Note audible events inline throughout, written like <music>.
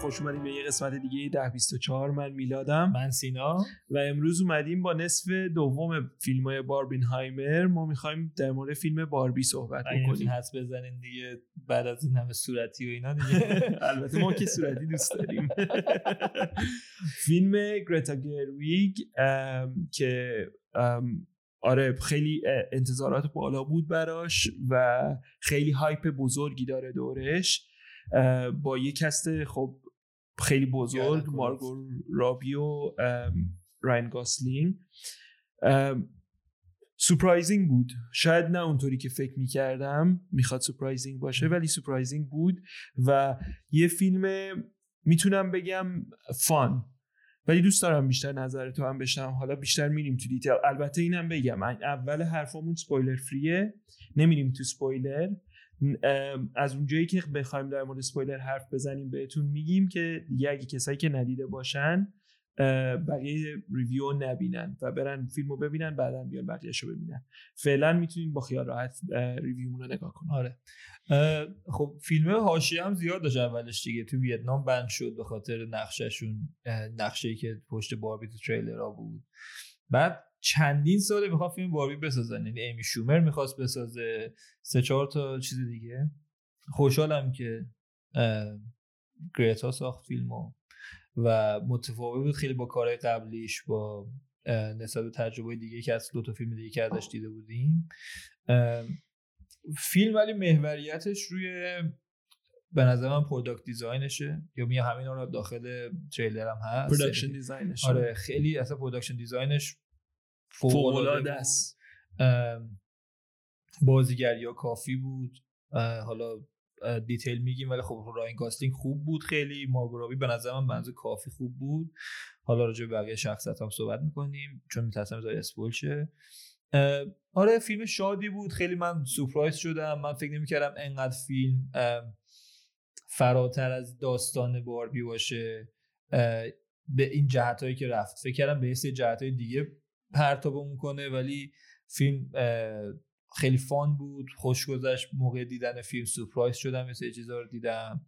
خوش اومدیم به یه قسمت دیگه 1024 من میلادم. من سینا. و امروز اومدیم با نصف دوم فیلم های باربینهایمر. ما می‌خوایم در مورد فیلم باربی صحبت بکنیم. حس بزنین دیگه بعد از این همه صورتی و اینا دیگه. <laughs> البته ما که صورتی دوست داریم. <laughs> فیلم گرتا گرویگ که آره خیلی انتظارات بالا بود براش و خیلی hype بزرگی داره دورش. با یه cast خب خیلی بزرگ مارگو رابی و راین گاسلینگ. surprising بود. شاید نه اونطوری که فکر می‌کردم می‌خواد surprising باشه ولی surprising بود و یه فیلم می‌تونم بگم fun. ولی دوست دارم بیشتر نظر تو هم بشنوم حالا بیشتر میریم تو detail. البته اینم بگم اول حرفمون spoiler free ه نمیریم تو سپویلر از اونجایی که بخوایم در مورد سپویلر حرف بزنیم بهتون میگیم که دیگه اگه کسایی که ندیده باشن بقیه review نبینن و برن فیلمو ببینن بعدا بیان بقیهشو ببینن. فعلا می‌تونیم با خیال راحت review مون رو نگاه کنیم. آره. خب فیلم حاشیه هم زیاد داشت اولش دیگه. تو ویتنام ban شد به خاطر نقششون نقشه که پشت باربی تو تریلرها بود. بعد چندین ساله می‌خواد فیلم باربی بسازن. یعنی ایمی شومر می‌خواست بسازه. سه چهار تا چیز دیگه. خوشحالم که گریتا ساخت فیلمو و متفاوت بود خیلی با کارهای قبلیش با نسبت تجربه دیگه که از دو تا فیلم دیگه که ازش دیده بودیم. فیلم ولی محوریتش روی به نظر من product design شه یا می همین رو داخل تریلر هم هست. production design ش آره خیلی اصلا production design ش فوق العاده است. بازیگری ها کافی بود. حالا detail میگیم ولی خب راین گاسلینگ خوب بود خیلی. مارگو رابی به نظر من بنز کافی خوب بود. حالا راجع به بقیه شخصیت هم صحبت می‌کنیم چون میترسم زای spoil شه. آره فیلم شادی بود. خیلی من سورپرایز شدم. من فکر نمی‌کردم انقدر فیلم فراتر از داستان باربی باشه. به این جهت هایی که رفت. فکر کردم به یه سری جهت های دیگه پرتابمون کنه ولی فیلم خیلی فان بود. خوش گذشت. موقع دیدن فیلم سورپرایز شدم سری چیزا رو دیدم.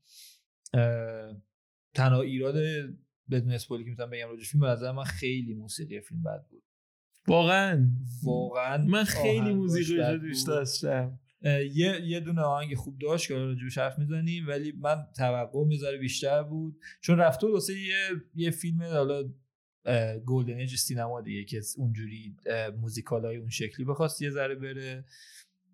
تنها ایراد بدون اسپویلی که می‌تونم بگم راجع فیلم نظر من خیلی موسیقی فیلم بد بود. واقعا؟ واقعا من خیلی موسیقی رو دوست داشتم. یه یه دونه آهنگ خوب داشت که راجبش حرف می‌زنیم ولی من توقع می‌ذاره بیشتر بود. چون رفته واسه یه یه فیلم حالا golden age سینما دیگه که اونجوری موزیکال های اون شکلی بخواست یه ذره بره.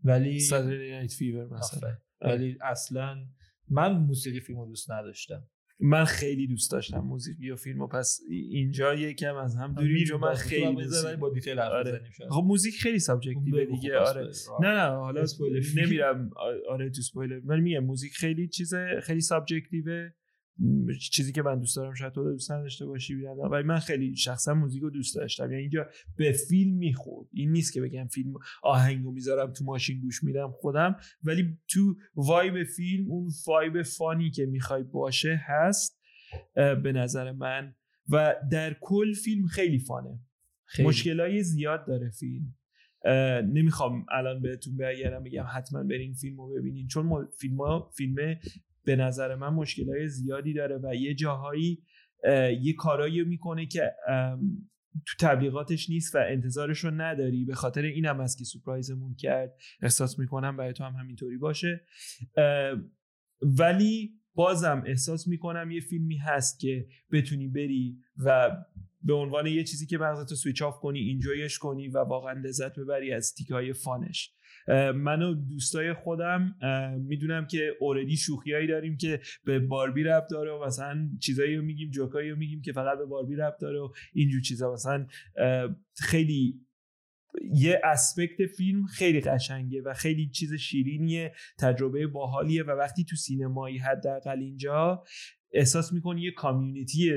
ولی Saturday Night Fever مثلا. ولی اصلا من موسیقی فیلمو دوست نداشتم. من خیلی دوست داشتم موسیقی و فیلمو پس اینجا یکم از هم دوری چون من خیلی موسیقی با detail حرف آره. خب موزیک خیلی subjective دیگه آره. نه نه حالا نمیرم آره تو اسپویلر من میگم موزیک خیلی چیز خیلی سابجکتیوه چیزی که من دوست دارم شاید تو دوست نداشته باشی بیادم ولی من خیلی شخصا موزیک رو دوست داشتم. یعنی اینجا به فیلم می‌خورد. این نیست که بگم فیلم آهنگو می‌ذارم تو ماشین گوش میدم خودم. ولی تو وایب فیلم اون وایب فانی که می‌خوای باشه هست به نظر من. و در کل فیلم خیلی فانه. مشکلای زیاد داره فیلم. نمی‌خوام الان بهتون بگم بگم حتما برین فیلم رو ببینین. چون فیلم فیلم به نظر من مشکلهای زیادی داره و یه جاهایی یه کارایی می‌کنه که تو تبلیغاتش نیست و انتظارش رو نداری. به خاطر اینم هست که سورپرایزمون کرد احساس می‌کنم برای تو هم همینطوری باشه. ولی بازم احساس می‌کنم یه فیلمی هست که بتونی بری و به عنوان یه چیزی که مغزتو switch off کنی enjoy ش کنی و واقعا لذت ببری از تیکه های fun ش. من و دوستای خودم می‌دونم که اوردی شوخیایی داریم که به باربی رب داره و مثلا چیزایی رو میگیم جوکایی رو میگیم که فقط به باربی رب داره و اینجور چیزا. مثلا خیلی یه اسپکت فیلم خیلی قشنگه و خیلی چیز شیرینیه تجربه باحالیه و وقتی تو سینمایی حداقل اینجا احساس می‌کنی یه کامیونیتی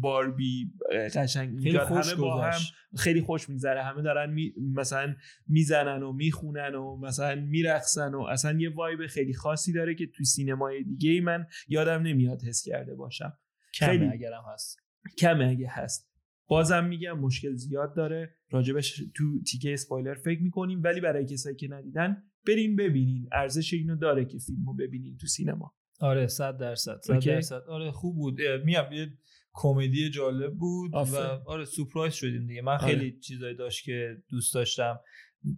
باربی قشنگ خیلی خوش همه با هم خیلی خوش میگذره همه دارن می مثلا می‌زنن و می‌خونن و مثلا میرقصن و اصلا یه وایب خیلی خاصی داره که تو سینمای دیگه ای من یادم نمیاد حس کرده باشم. خیلی اگرم هست. کمه اگه هست. بازم میگم مشکل زیاد داره. راجبش تو تیکه اسپویلر فکر می‌کنیم ولی برای کسایی که ندیدن برین ببینین. ارزش اینو داره که فیلمو ببینین تو سینما. آره 100 درصد 100 درصد. آره خوب بود. میام یه کمدی جالب بود و آره سورپرایز شدیم دیگه. من خیلی آره. چیزایی داشت که دوست داشتم.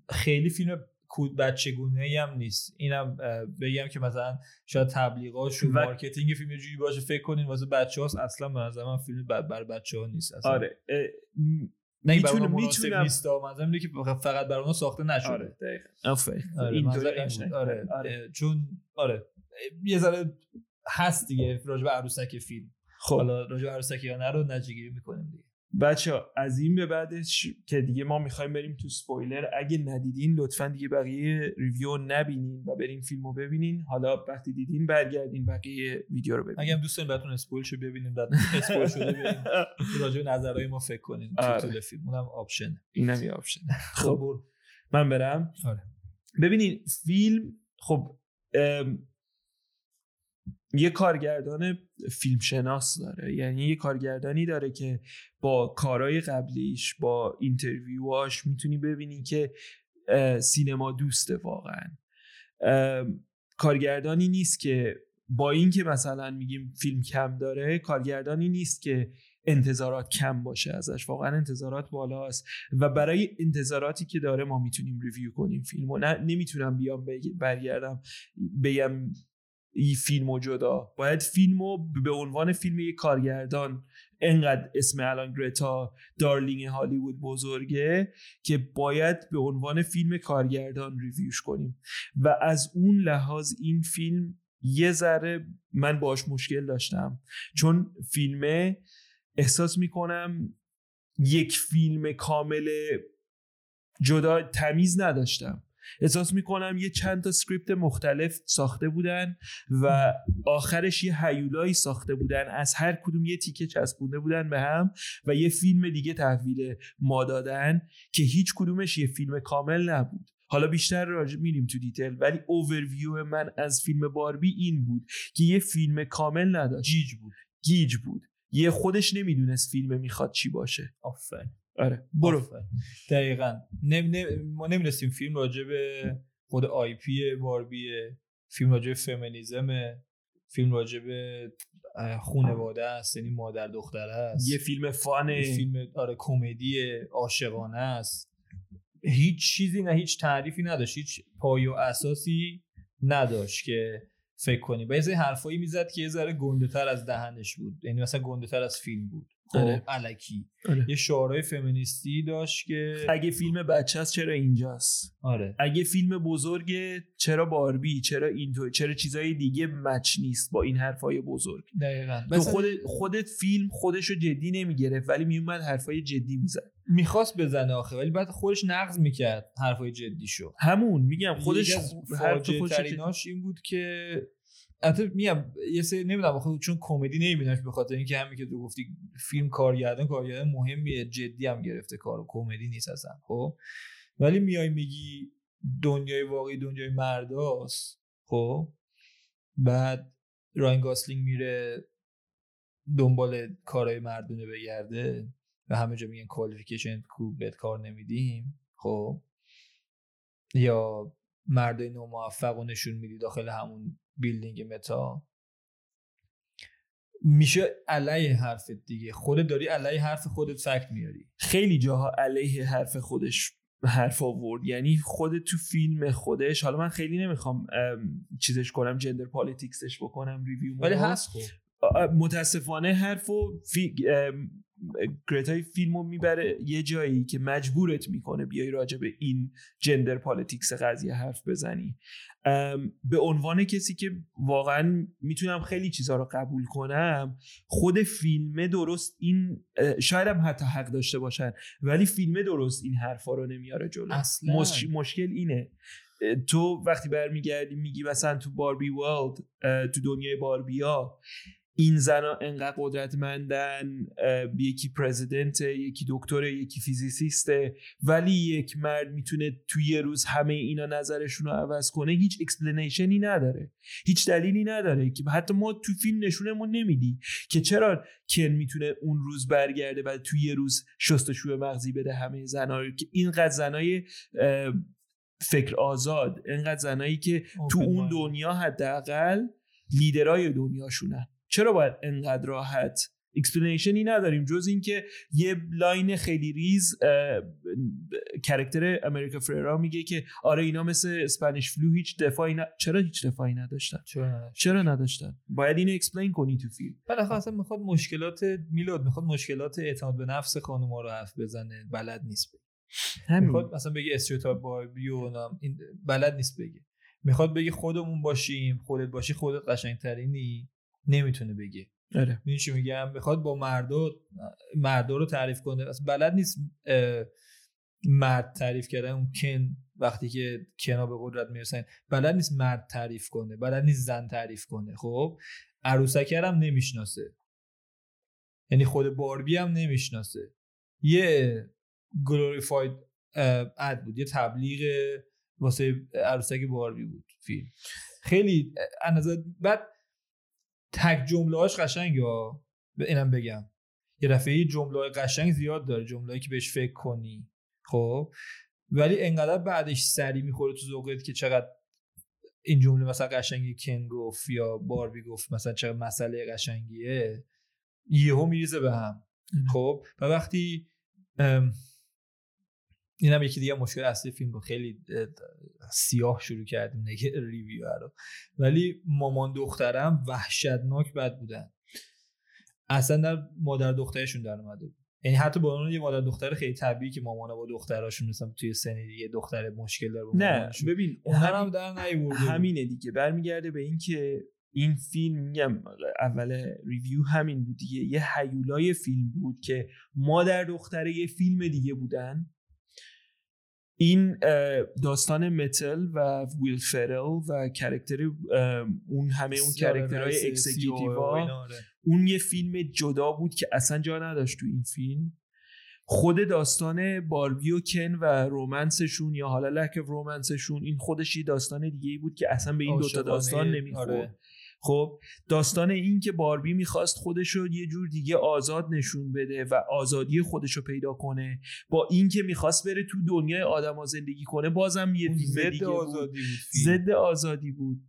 خیلی فیلم کود بچگونه هم نیست. اینم بگم که مثلا شاید تبلیغاش و marketing فیلم جوری باشه فکر کنین واسه بچه هاست اصلا به نظر من فیلم بر بچه ها نیست. اصلا. آره نه می‌تونه می‌تونم نیست منظورم اینه که فقط برای اونها ساخته نشده. آره دقیقاً. آره این آره, آره. چون آره. یه ذره هست دیگه راجع به عروسک فیلم. خب. حالا راجع به عروسک یا نه رو نتیجه‌گیری می‌کنیم دیگه. بچه از این به بعدش که دیگه ما می‌خوایم بریم تو سپویلر اگه ندیدین لطفا دیگه بقیه review نبینین و بریم فیلمو ببینین. حالا وقتی دیدین برگردین بقیه ویدیو رو ببینین. اگه هم دوست دارین براتون spoil شو ببینیم بعد spoil شده ببینیم. <laughs> راجع به نظرهای ما فکر کنین. تو آره. طول فیلم. اونم option اینم یه option <laughs> خب. من برم. آره. ببینین فیلم خب یه کارگردان فیلمشناس داره. یعنی یه کارگردانی داره که با کارهای قبلیش با اینترویوهاش می‌تونی ببینی که سینما دوسته واقعا. کارگردانی نیست که با اینکه مثلا میگیم فیلم کم داره کارگردانی نیست که انتظارات کم باشه ازش. واقعا انتظارات بالاست. و برای انتظاراتی که داره ما می‌تونیم ریویو کنیم فیلم و نه نمی‌تونم بیام برگردم بگم این فیلم و جدا. باید فیلم رو به عنوان فیلم یک کارگردان انقدر اسم الان گرتا دارلینگ هالیوود بزرگه که باید به عنوان فیلم کارگردان ریویوش کنیم. و از اون لحاظ این فیلم یه ذره من باش مشکل داشتم. چون فیلمه احساس می‌کنم یک فیلم کامل جدا تمیز نداشتم. احساس می‌کنم یه چند تا script مختلف ساخته بودن و آخرش یه هیولایی ساخته بودن. از هر کدوم یه تیکه چسبونده بودن به هم و یه فیلم دیگه تحویل ما دادن که هیچ کدومش یه فیلم کامل نبود. حالا بیشتر راجع میریم تو detail ولی اوورویو من از فیلم باربی این بود که یه فیلم کامل نداشت. گیج بود. گیج بود. یه خودش نمی‌دونست فیلم می‌خواد چی باشه. آفرین. آره. برو. دقیقا. نم ما نمی‌دونستیم فیلم راجع به خود IP باربی فیلم راجع به فمینیزم فیلم راجع به خونواده است یعنی مادر دختر است. یه فیلم fun ه فیلم آره کمدی عاشقانه است. هیچ چیزی نه هیچ تعریفی نداشت. هیچ پایه و اساسی نداشت که فکر کنی. یه حرفایی می‌زد که یه ذره گنده تر از دهنش بود. یعنی مثلا گنده تر از فیلم بود. آره. علکی. آره. یه شعارهای فمینیستی داشت که اگه فیلم بچه است چرا اینجاست؟ آره. اگه فیلم بزرگه چرا باربی؟ چرا اینطور؟ چرا چیزای دیگه مچ نیست با این حرفای بزرگ؟ دقیقاً. تو خود خودت فیلم خودش رو جدی نمی‌گرفت ولی میومد حرفای جدی می‌زد. می‌خواست بزنه آخه ولی بعد خودش نقض می‌کرد حرفای جدی شو همون میگم خودش حرف خودش این بود که البته میام یه سری نمی‌دونم خود چون کمدی نمیبینمش به خاطر اینکه همین که تو گفتی فیلم کارگردان کارگردان مهمیه جدی هم گرفته کار کمدی نیست اصلا خب؟ ولی میای میگی دنیای واقعی دنیای مرداست خب؟ بعد رایان گاسلینگ میره دنبال کارهای مردونه بگرده و همه جا میگن qualification کو بهت کار نمیدیم خب؟ یا مردای ناموفق و نشون میدی داخل همون building متل. میشه علیه حرفت دیگه. خودت داری علیه حرف خودت fact میاری. خیلی جاها علیه حرف خودش حرف آورد. یعنی خود تو فیلم خودش حالا من خیلی نمی‌خوام چیزش کنم gender politics ش بکنم review ولی هست. خب. متاسفانه حرف و فی... گرتای فیلم رو می‌بره یه جایی که مجبورت می‌کنه بیای راجع به این gender politics قضیه حرف بزنی. به عنوان کسی که واقعا می‌تونم خیلی چیزها رو قبول کنم خود فیلم درست این شاید هم حتی حق داشته باشن ولی فیلم درست این حرفا رو نمیاره جلو. مشکل اینه. تو وقتی برمیگردی میگی مثلا تو باربی world تو دنیای باربیا این زنا انقدر قدرتمندن یکی president یکی دکتر یکی physicist ه ولی یک مرد می‌تونه توی یه روز همه اینا نظرشون رو عوض کنه هیچ explanation ی نداره هیچ دلیلی نداره که حتی ما تو فیلم نشونمون نمیدی که چرا کن می‌تونه اون روز برگرده و توی یه روز شستشوی مغزی بده همه زنا رو که اینقدر زنای فکر آزاد اینقدر زنایی که تو اون دنیا حداقل لیدرای دنیاشونن. چرا باید انقدر راحت explanation ی نداریم؟ جز اینکه یه line خیلی ریز character امریکا فررا میگه که آره اینا مثل Spanish flu هیچ دفاعی ن... چرا هیچ دفاعی نداشتن؟ چرا, چرا نداشتن؟ باید اینو explain کنی تو فیلم. بالاخره اصلا می‌خواد مشکلات میلاد می‌خواد مشکلات اعتماد به نفس خانوما رو حرف بزنه. بلد نیست بگه. می‌خواد مثلا بگه stereotype باربی و این بلد نیست بگه. می‌خواد بگه خودمون باشیم خودت باشی خودت قشنگترینی. نمی‌تونه بگه. آره. چی میگم؟ می‌خواد با مردا مردا رو تعریف کنه. بلد نیست مرد تعریف کردن. اون کن وقتی که کنا به قدرت می‌رسن. بلد نیست مرد تعریف کنه. بلد نیست زن تعریف کنه. خب؟ عروسکر هم نمی‌شناسه. یعنی خود باربی هم نمی‌شناسه. یه گلوریفاید اد بود. یه تبلیغ واسه عروسک باربی بود فیلم. خیلی نظر بعد تک جمله هاش قشنگ ها اینم بگم. یه دفعه جمله قشنگ زیاد داره جمله که بهش فکر کنی. خب؟ ولی انقدر بعدش سری می‌خوره تو ذوقت که چقدر این جمله مثلا قشنگی کن گفت یا باربی گفت مثلا چقدر مسئله قشنگیه. یهو میریزه به هم. خب؟ و وقتی این هم یکی دیگه مشکل اصلی فیلم رو خیلی سیاه شروع کردیم نگه ریویو رو. ولی مامان دخترم وحشتناک بد بودن. اصلا در مادر دخترشون در اومده بود. یعنی حتی با اون یه مادر دختر خیلی طبیعی که مامانا با دختراشون مثلا توی سن دیگه دختر مشکل داره نه ببین اون هم در همینه دیگه. برمیگرده به اینکه این فیلم میگم اول ریویو همین بود دیگه. یه هیولای فیلم بود که مادر دختره یه فیلم دیگه بودن. این داستان متل و ویل فرل و character اون همه اون character های executive ا آره. اون یه فیلم جدا بود که اصلا جا نداشت تو این فیلم خود داستان باربی و کن و romance شون یا حالا lack romance شون این خودش یه داستان دیگه ای بود که اصلا به این دوتا داستان نمی‌خورد آره. خب داستان این که باربی می‌خواست خودش رو یه جور دیگه آزاد نشون بده و آزادی خودش رو پیدا کنه با اینکه می‌خواست بره تو دنیای آدما زندگی کنه بازم یه دیگه آزادی بود ضد آزادی بود.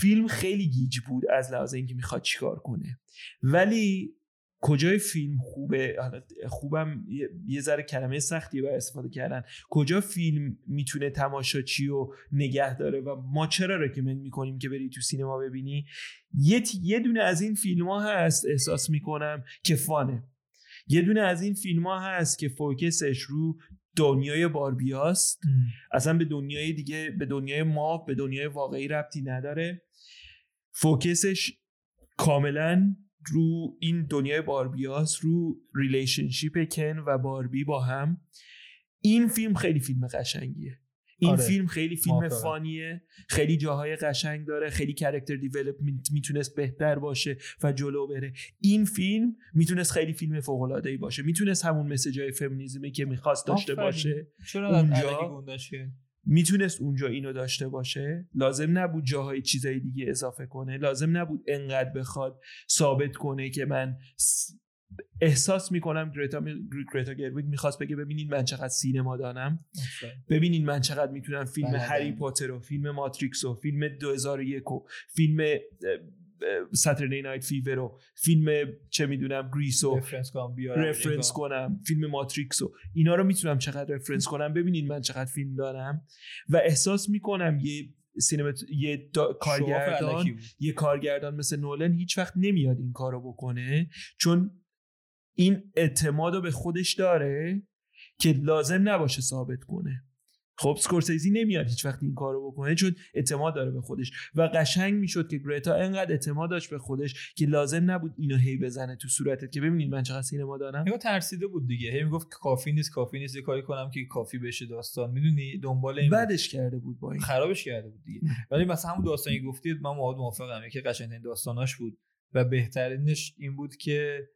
فیلم خیلی گیج بود از لحاظ اینکه می‌خواد چیکار کنه. ولی کجای فیلم خوبه؟ خوبم یه ذره کلمه سختی برای استفاده کردن. کجا فیلم می‌تونه تماشاچی و نگه داره و ما چرا رکمند می‌کنیم که بری تو سینما ببینی؟ یه, یه دونه از این فیلم ها هست احساس می‌کنم که فانه. یه دونه از این فیلم ها هست که focus ش رو دنیای باربیاست اصلا به دنیای دیگه به دنیای ما به دنیای واقعی ربطی نداره. focus ش کاملا رو این دنیای باربیاس رو relationship کن و باربی با هم. این فیلم خیلی فیلم قشنگیه. این آره. فیلم خیلی فیلم funny ه. خیلی جاهای قشنگ داره. خیلی character development می‌تونست بهتر باشه و جلو بره. این فیلم می‌تونست خیلی فیلم فوق العاده ای باشه. می‌تونست همون مسیجای فمینیسمی که می‌خواست داشته باشه اونجا می‌تونست اونجا اینو داشته باشه؟ لازم نبود جاهای چیزای دیگه اضافه کنه. لازم نبود انقدر بخواد ثابت کنه که من احساس می‌کنم گریتا, گریتا گرویگ می‌خواست بگه ببینین من چقدر سینما دانم. ببینین من چقدر می‌تونم فیلم بله. هری پاتر و فیلم ماتریکس و فیلم 2001 و فیلم Saturday Night Fever رو فیلم چه می‌دونم Grease رو reference کنم فیلم ماتریکس رو. اینا رو می‌تونم چقدر reference کنم؟ ببینین من چقدر فیلم دارم. و احساس می‌کنم یه سینمات یه کارگردان یه کارگردان مثل نولن هیچ وقت نمیاد این کارو بکنه. چون این اعتماد رو به خودش داره که لازم نباشه ثابت کنه. خب سکورسیزی نمیاد هیچ وقت این کارو بکنه چون اعتماد داره به خودش. و قشنگ می‌شد که گریتا انقدر اعتماد داشت به خودش که لازم نبود اینو هی بزنه تو صورتت. که ببینید من چقدر سینما دارم. یا ترسیده بود دیگه. هی می‌گفت کافی نیست کافی نیست یه کاری کنم که کافی بشه داستان. می‌دونی؟ دنبال این بعدش کرده بود با این. خرابش کرده بود دیگه. <laughs> ولی مثلا همون داستانی گفتید من موافقم. که قشنگترین داستاناش بود. و بهترینش این بود که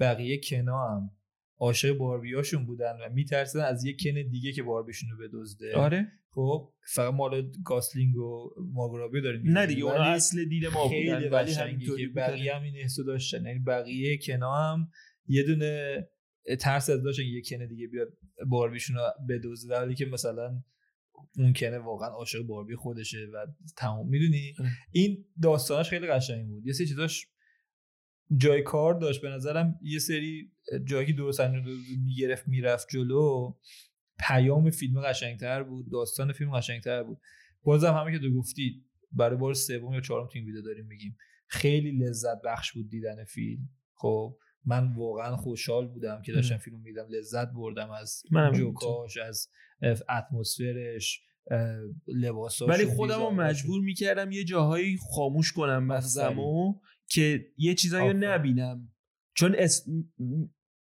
بقیه کنا هم عاشق باربیاشون بودن و میترسن از یه کن دیگه که باربیشون رو بدزده. آره. خب فقط مال گاسلینگ و ماگرابی داریم نه دیگه اون اصل دید ما بودن ولی همینطوری بقیه هم این حسو داشتن. یعنی بقیه کنا هم یه دونه ترس از داشتن یه کن دیگه بیاد باربیشون رو بدزده. ولی که مثلا ممکنه واقعا عاشق باربی خودشه و تمام می‌دونی. این داستانش خیلی قشنگ بود. یه سری چیزاش جای کار داشت. به نظرم یه سری جایی درست می‌گرفت می‌رفت جلو پیام فیلم قشنگتر بود داستان فیلم قشنگتر بود. بازم همه که تو گفتی برای بار سوم یا چهارم تیم ویدیو داریم میگیم. خیلی لذت بخش بود دیدن فیلم. خب من واقعا خوشحال بودم که داشتم فیلم میدم لذت بردم از جوکاش از اتمسفرش لباساش ولی خودم رو مجبور می‌کردم یه جاهایی خاموش کنم مغزمو. که یه چیزایی رو نبینم. چون اس...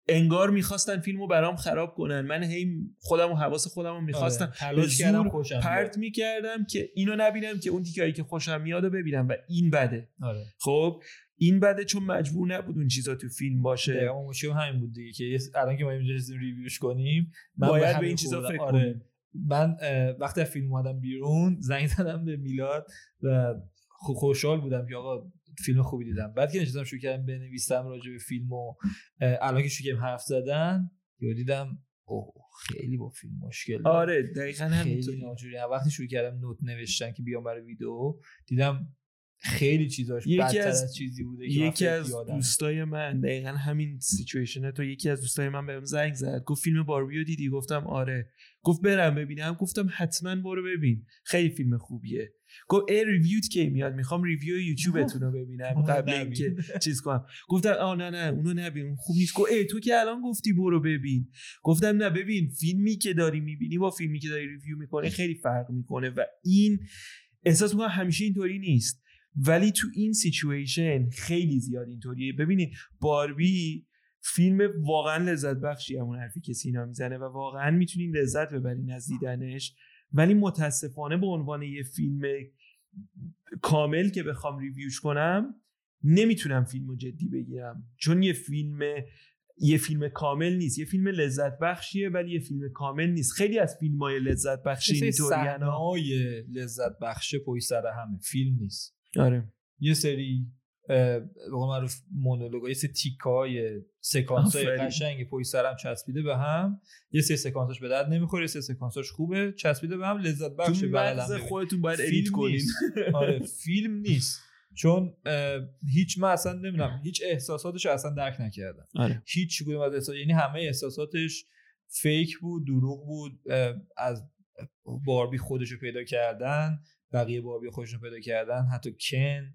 انگار می‌خواستن فیلمو برام خراب کنن. من هی خودم و حواس خودم رو می‌خواستم. آره. پرت می‌کردم که اینو نبینم که اون تیکایی که خوشم میاد ببینم و این بده. آره. خب این بده چون مجبور نبود اون چیزا تو فیلم باشه. دقیقاً مشکل همین بود دیگه که الان که ما اینجا ریویوش کنیم من باید به این چیزا فکر آره. من وقتی فیلم اومدم بیرون زنگ زدم به میلاد و خوشحال بودم که آقا فیلم خوبی دیدم. بعد که نشستم شروع کردم بنویسم راجع به فیلم و الان که شروع کردم حرف زدن یه دیدم اوه خیلی با فیلم مشکل آره دقیقا همینطوری. وقتی شروع کردم نوت نوشتن که بیام برای ویدیو دیدم خیلی چیزاش یکی از, از چیزی بوده یکی از دوستای من دقیقا همین سیچویشن تو یکی از دوستای من بهم زنگ زد گفت فیلم باربیو دیدی؟ گفتم آره. گفت برم ببینم. گفتم حتما برو ببین. خیلی فیلم خوبیه. گفت ای review ت کی میاد؟ می‌خوام review یوتیوبتون رو <laughs> ببینم. قبل اینکه چیز کنم. گفتم آ نه نه اونو نبین. اون خوب نیست. گفت ای تو که الان گفتی برو ببین. گفتم نه ببین فیلمی که داری می‌بینی با فیلمی که داری review می‌کنه خیلی فرق می‌کنه. و این احساس می‌کنم همیشه اینطوری نیست. ولی تو این سیچویشن خیلی زیاد اینطوریه. ببینید باربی فیلم واقعا لذت بخشی همون حرفی که سینا می‌زنه و واقعا می‌تونین لذت ببرین از دیدنش. ولی متاسفانه به عنوان یه فیلم کامل که بخوام ریویوش کنم نمی‌تونم فیلم رو جدی بگیرم. چون یه فیلم یه فیلم کامل نیست. یه فیلم لذت بخشیه ولی یه فیلم کامل نیست. خیلی از فیلم های لذت بخشی اینطوری لذت بخش پای سر همه فیلم نیست. آره. یه سری به قول معروف مونولوگ یه سری تیکای سکانس های قشنگ پشت سرم چسبیده به هم. یه سری سکانسش به درد نمی‌خوره یه سری سکانسش خوبه چسبیده به هم لذت بخشه تو خودتون باید edit کنین. <laughs> آره فیلم نیست. چون هیچ من اصلا نمی‌دونم هیچ احساساتش اصلا درک نکردم. آره. هیچ کدوم از احساس یعنی همه احساساتش fake بود دروغ بود از باربی خودشو پیدا کردن. بقیه باربی خودشون پیدا کردن حتی کن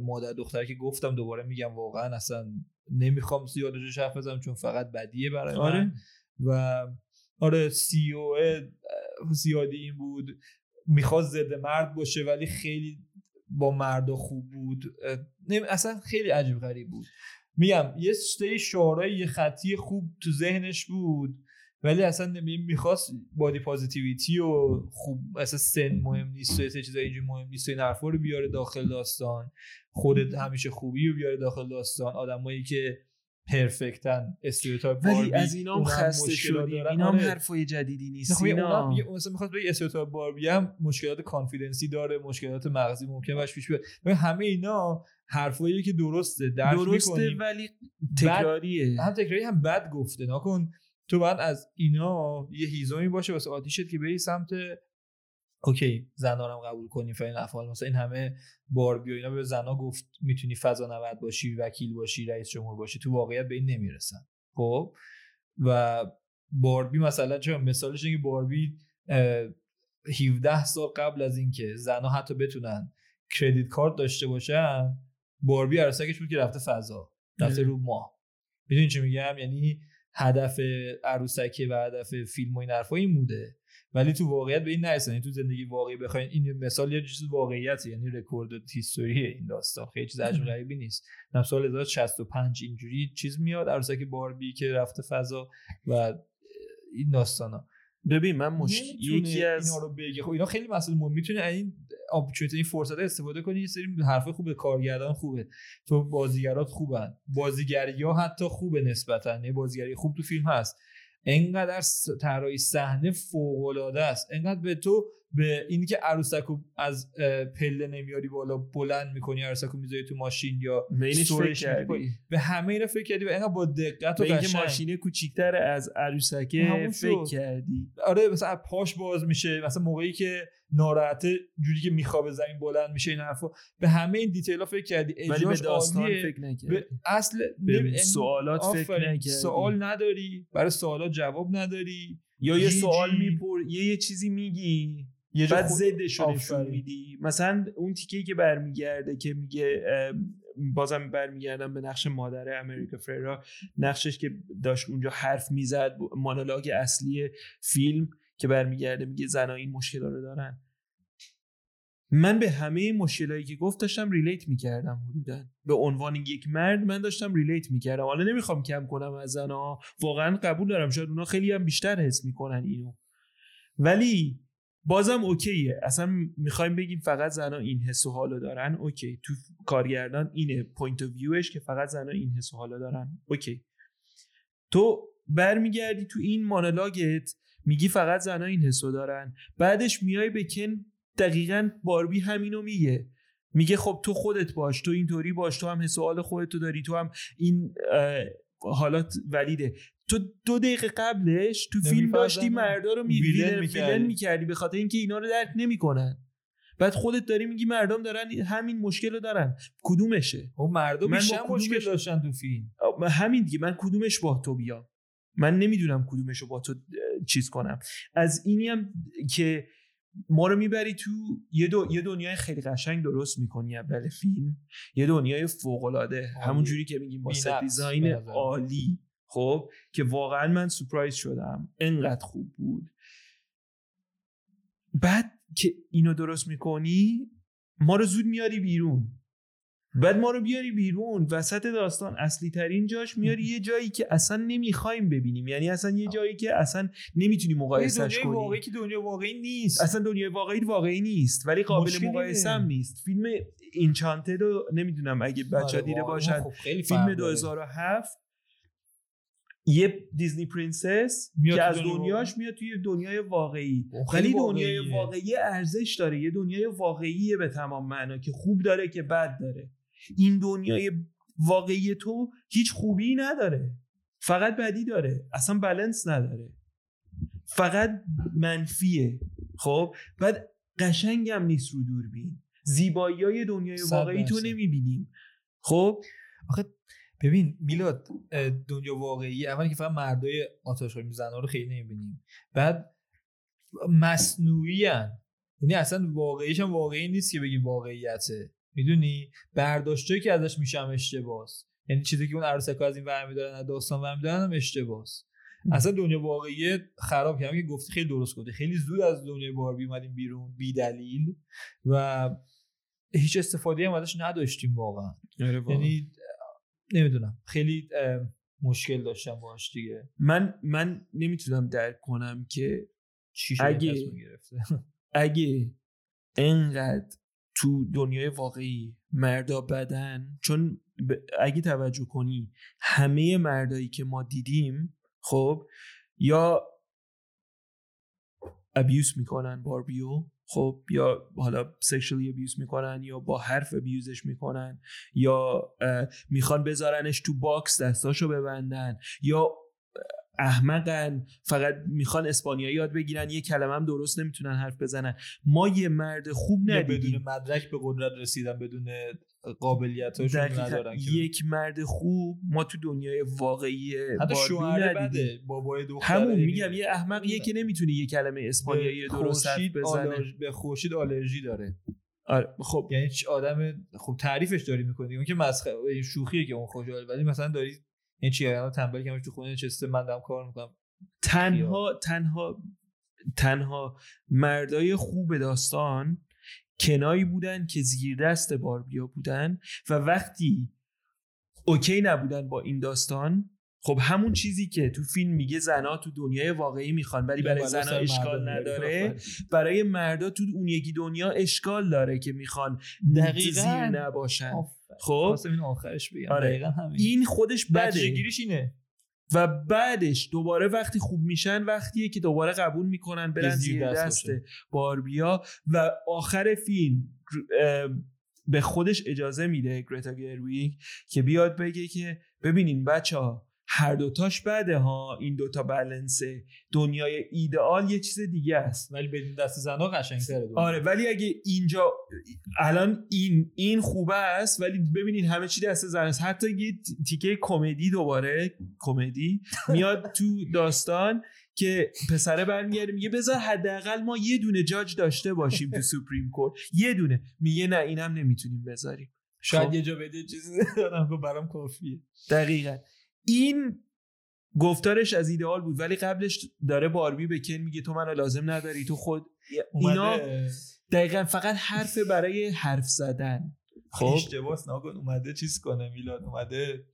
مادر دختر که گفتم دوباره میگم واقعا اصلا نمی‌خوام زیاد روش حرف بزنم چون فقط بدیه برای آره. من. و آره سی او زیادی این بود. می‌خواست ضد مرد باشه ولی خیلی با مردا خوب بود. اصلا خیلی عجیب غریب بود. میگم یه سری شعارهای یه خطی خوب تو ذهنش بود. ولی اصلا می‌خواست body positivity و خوب اصلا سن مهم نیست و چیزای اینجوری مهم نیست و این حرفا رو بیاره داخل داستان. خودت همیشه خوبی رو بیاره داخل داستان. آدمایی که perfect ن stereotype ولی از اینا هم خسته شدیم اینا هم. حرفای جدیدی نیست. اینا مثلا می‌خواد به stereotype باربی هم مشکلات confidence ی داره مشکلات مغزی ممکن باشه پیش بیاد. همه اینا حرفایی که درسته درک درسته ولی تکراریه. هم تکراری هم بد گفته. نکن تو باید از اینا یه هیزومی باشه واسه آتیشت که بری سمت اوکی زنا هم قبول کنیم فعلا افعال. مثلا این همه باربی و اینا به زنا گفت می‌تونی فضا نورد باشی وکیل باشی رئیس جمهور باشی تو واقعیت به این نمی‌رسن. خب؟ و باربی مثلا چه مثالش اینه که باربی 17 سال قبل از اینکه زنا حتی بتونن کردیت کارت داشته باشن باربی عروسکش بود که رفته فضا رفته رو ماه. می‌دونی چی میگم؟ یعنی هدف عروسکی و هدف فیلم و این حرفا این بوده. ولی تو واقعیت به این نرسن. تو زندگی واقعی بخواین این مثال یه چیز واقعیت یعنی رکورد هیستوری این داستان. خیلی چیز عجیب غریبی نیست. در سال 1965 اینجوری چیز میاد عروسک باربی که رفته فضا و این داستانا. ببین من مش... یکی از اینا رو بگه خب اینا خیلی مسئله مهم می‌تونه این اپورتونتی این فرصت استفاده کنی. یه سری حرف خوبه کارگردان خوبه. تو بازیگرات خوبن. بازیگری ها حتی خوبه نسبتا. یه بازیگری خوب تو فیلم هست. انقدر طراحی صحنه فوق العاده است. انقدر به تو به اینی که عروسکو از پله نمیاری بالا بلند می‌کنی عروسکو می‌ذاری تو ماشین یا به همه اینا فکر کردی و اینقدر با دقت و اینکه ماشین کوچیک‌تر از عروسکه فکر کردی. آره مثلا پاش باز میشه مثلا موقعی که ناراحته جوری که میخوابه زمین بلند میشه این حرفا. به همه این دیتیل ها فکر کردی. ولی به داستان فکر نکردی. به اصل به سوالات فکر نکردی. سوال نداری برای سوالات جواب نداری. یا یه سوال میپر یه یه چیزی میگی. یه بعد زدش میدی. مثلا اون تیکه که برمیگرده که میگه بازم برمیگردم به نقش مادر امریکا فرا نقشش که داشت اونجا حرف می‌زد مانولاگ اصلی فیلم که برمیگرده میگه زنا این مشکل رو دارن. من به همه مشکلایی که گفت داشتم relate می‌کردم حدودا. به عنوان یک مرد من داشتم relate می‌کردم. حالا نمی‌خوام کم کنم از زنا واقعا قبول دارم شاید اونا خیلی هم بیشتر حس می‌کنن اینو. ولی بازم okay ه. اصلا می‌خوایم بگیم فقط زنا این حس و حالو دارن okay. تو کارگردان اینه point of view ش که فقط زنا این حس و حالو دارن. okay. تو برمیگردی تو این مانولاگت میگی فقط زنا این حسو دارن. بعدش میای به کن دقیقا باربی همینو میگه. میگه خب تو خودت باش تو اینطوری باش تو هم حسوال خودتو داری تو هم این حالات ولیده. تو دو دقیقه قبلش تو فیلم داشتی مردا رو ویلن می‌کردی. به خاطر اینکه اینا رو درک نمی‌کنن. بعد خودت داری میگی مردم دارن همین مشکل رو دارن. کدومشه؟ خب مردم بیشتر مشکل داشتن تو فیلم. همین دیگه. من کدومش با تو بیام؟ من نمی‌دونم کدومش رو با تو چیز کنم. از اینی هم که ما رو می‌بری تو یه, دو، یه دنیای خیلی قشنگ درست می‌کنی اول فیلم. یه دنیای فوق العاده همون جوری که میگیم با دیزاین عالی. خب که واقعا من سورپرایز شدم. انقدر خوب بود. بعد که اینو درست می‌کنی ما رو زود میاری بیرون. بعد ما رو بیاری بیرون. وسط داستان اصلی ترین جاش میاری یه جایی که اصلا نمی‌خوایم ببینیم. یعنی اصلا یه جایی که اصلا نمی‌تونی مقایسش کنی. واقعی که دنیا واقعی نیست. اصلا دنیا واقعی واقعی نیست. ولی قابل مقایسه هم نیست. فیلم Enchanted رو نمی‌دونم اگه بچه آره، دیده باشن. خب فیلم 2007 یه Disney princess که از دنیاش میاد توی دنیای واقعی. ولی دنیای واقعی ارزش داره. یه دنیای واقعیه به تمام معنا که خوب داره که بد داره. این دنیای واقعی تو هیچ خوبی نداره. فقط بدی داره. اصلا بلنس نداره. فقط منفیه. خب؟ بعد قشنگم نیست رو دوربین. زیبایی های دنیای واقعی تو نمی‌بینیم. خب؟ آخه ببین میلاد دنیا واقعی اولی که فقط مردای آتش می‌زنه رو خیلی نمی‌بینیم. بعد مصنوعی یعنی اصلا واقعیش هم واقعی نیست که بگی واقعیته. می‌دونی؟ برداشتایی که ازش میشم اشتباس. یعنی چیزی که اون عروسک از این ور دارن داستان ور دارن هم اشتباس. اصلا دنیا واقعی خراب کردم که گفتی خیلی درست گفتی. خیلی زود از دنیای باربی اومدیم بیرون بی دلیل و هیچ استفاده هم ازش نداشتیم واقعا. آره یعنی نمی‌دونم. خیلی مشکل داشتم باش دیگه. من من نمی‌تونم درک کنم که اگه اگه انقدر تو دنیای واقعی مردا بدن چون اگه توجه کنی همه مردایی که ما دیدیم خب یا abuse می‌کنن باربیو خب یا حالا sexually abuse می‌کنن یا با حرف abuse ش می‌کنن یا می‌خوان بذارنش تو box دستاشو ببندن یا احمقن فقط می‌خوان اسپانیایی یاد بگیرن یه کلمه هم درست نمی‌تونن حرف بزنن. ما یه مرد خوب ندیدیم. بدون مدرک به قدرت رسیدن بدون قابلیتاشون ندارن یک مرد خوب ما تو دنیای واقعی حتی شوهر بده بابای دختر همون میگم یه احمقیه که نمی‌تونی یه کلمه اسپانیایی درست بزنه. به خورشید آلرژی داره. آره خب. یعنی آدم خوب تعریفش داری می‌کنی. اون که مسخره شوخیه که اون خوشحال ولی مثلا داری این چیه تنبل که تو خونه نشسته من دارم کار می‌کنم. تنها تنها تنها مردای خوب داستان کنایی بودن که زیر دست باربیا بودن و وقتی اوکی نبودن با این داستان خب همون چیزی که تو فیلم میگه زنا تو دنیای واقعی می‌خوان ولی برای زنا اشکال نداره. برای مردا تو اون یکی دنیا اشکال داره که می‌خوان زیر نباشن. خب؟ این آخرش بگم. آره. این خودش بده. اینه. و بعدش دوباره وقتی خوب میشن وقتیه که دوباره قبول می‌کنن برن زیر دست باربیا و آخر فیلم به خودش اجازه میده گرتا گرویک که بیاد بگه که ببینین بچه ها هر دوتاش بده ها؟ این دوتا بلنسه. دنیای ایدئال یه چیز دیگه است. ولی بدین دست زنا قشنگتره آره ولی اگه اینجا الان این این خوبه است ولی ببینین همه چی دست زن است. حتی یه تیکه کمدی دوباره کمدی میاد تو داستان که پسره برمیگرده میگه بذار حداقل ما یه دونه جاج داشته باشیم تو سوپریم کورت. یه دونه. میگه نه اینم نمی‌تونیم بذاریم. شاید خب. یه جا بده چیزی دارم برام کافیه. دقیقا. این گفتارش از ایدئال بود ولی قبلش داره باربی به کن میگه تو منو لازم نداری تو خود اینا دقیقا فقط حرف برای حرف زدن. خب. اشتباس ناگن اومده چیز کنه میلاد اومده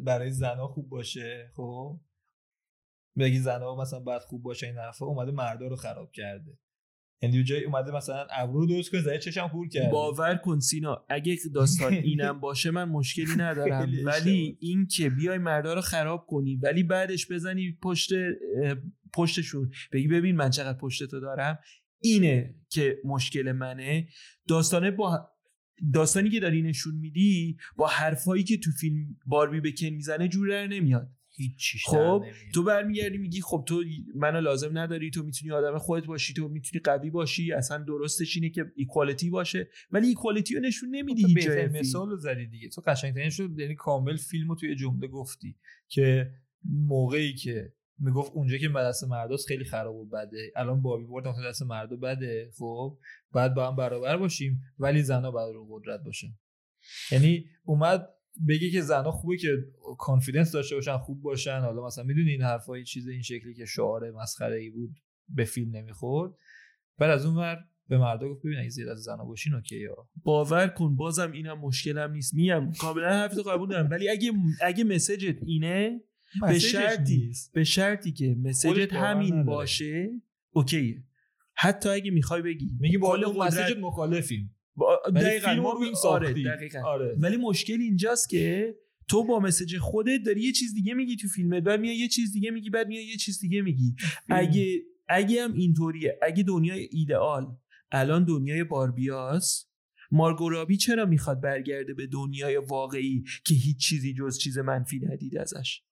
برای زنا خوب باشه خب؟ بگی زنا مثلا بعد خوب باشه این حرفا اومده مردا رو خراب کرده. یعنی جای اومده مثلا ابرو درست کنه زای چشم خور کرد باور کن سینا اگه داستان <laughs> اینم باشه من مشکلی ندارم. ولی این که بیای مردا رو خراب کنی ولی بعدش بزنی پشت پشتشون بگی ببین من چقدر پشت تو دارم اینه که مشکل منه. داستانه با داستانی که داری نشون میدی با حرفایی که تو فیلم باربی بکن می‌زنه جور نمیاد. هیچ خب تو برمیگردی میگی خب تو منو لازم نداری تو می‌تونی آدم خودت باشی تو می‌تونی قوی باشی اصلا درستش اینه که equality باشه ولی equality رو نشون نمیدی خب بهترین مثال رو زدی دیگه. تو قشنگترین شد یعنی کامل فیلم رو توی جمله گفتی که موقعی که می‌گفت اونجا که مدرسه مرداست خیلی خراب و بده. الان باربی مثلا دست مردا بده. خب بعد با هم برابر باشیم ولی زنا باید رو قدرت باشن یعنی اومد بگی که زنها خوبه که confidence داشته باشن خوب باشن. حالا مثلا می‌دونی این حرفای چیز این شکلی که شعار مسخره ای بود به فیلم نمی‌خورد. بعد از اون ور به مردا گفت ببین اگه زیر از زنا باشین okay یا باور کن بازم اینم مشکلم نیست. منم کاملا حرفت قبول دارم. ولی اگه اگه مسیجت اینه به شرطی به شرطی که مسیجت همین باشه اوکیه. حتی اگه می‌خوای بگی. میگی با مسیجت مخالفیم. دقیقا ما آره آره. ولی مشکل اینجاست که تو با مسج خودت داری یه چیز دیگه میگی تو فیلمت بعد میای یه چیز دیگه میگی بعد میای یه چیز دیگه میگی. اگه اگه هم اینطوریه. اگه دنیای ایدئال الان دنیای باربیاس مارگو رابی چرا می‌خواد برگرده به دنیای واقعی که هیچ چیزی جز چیز منفی ندید ازش؟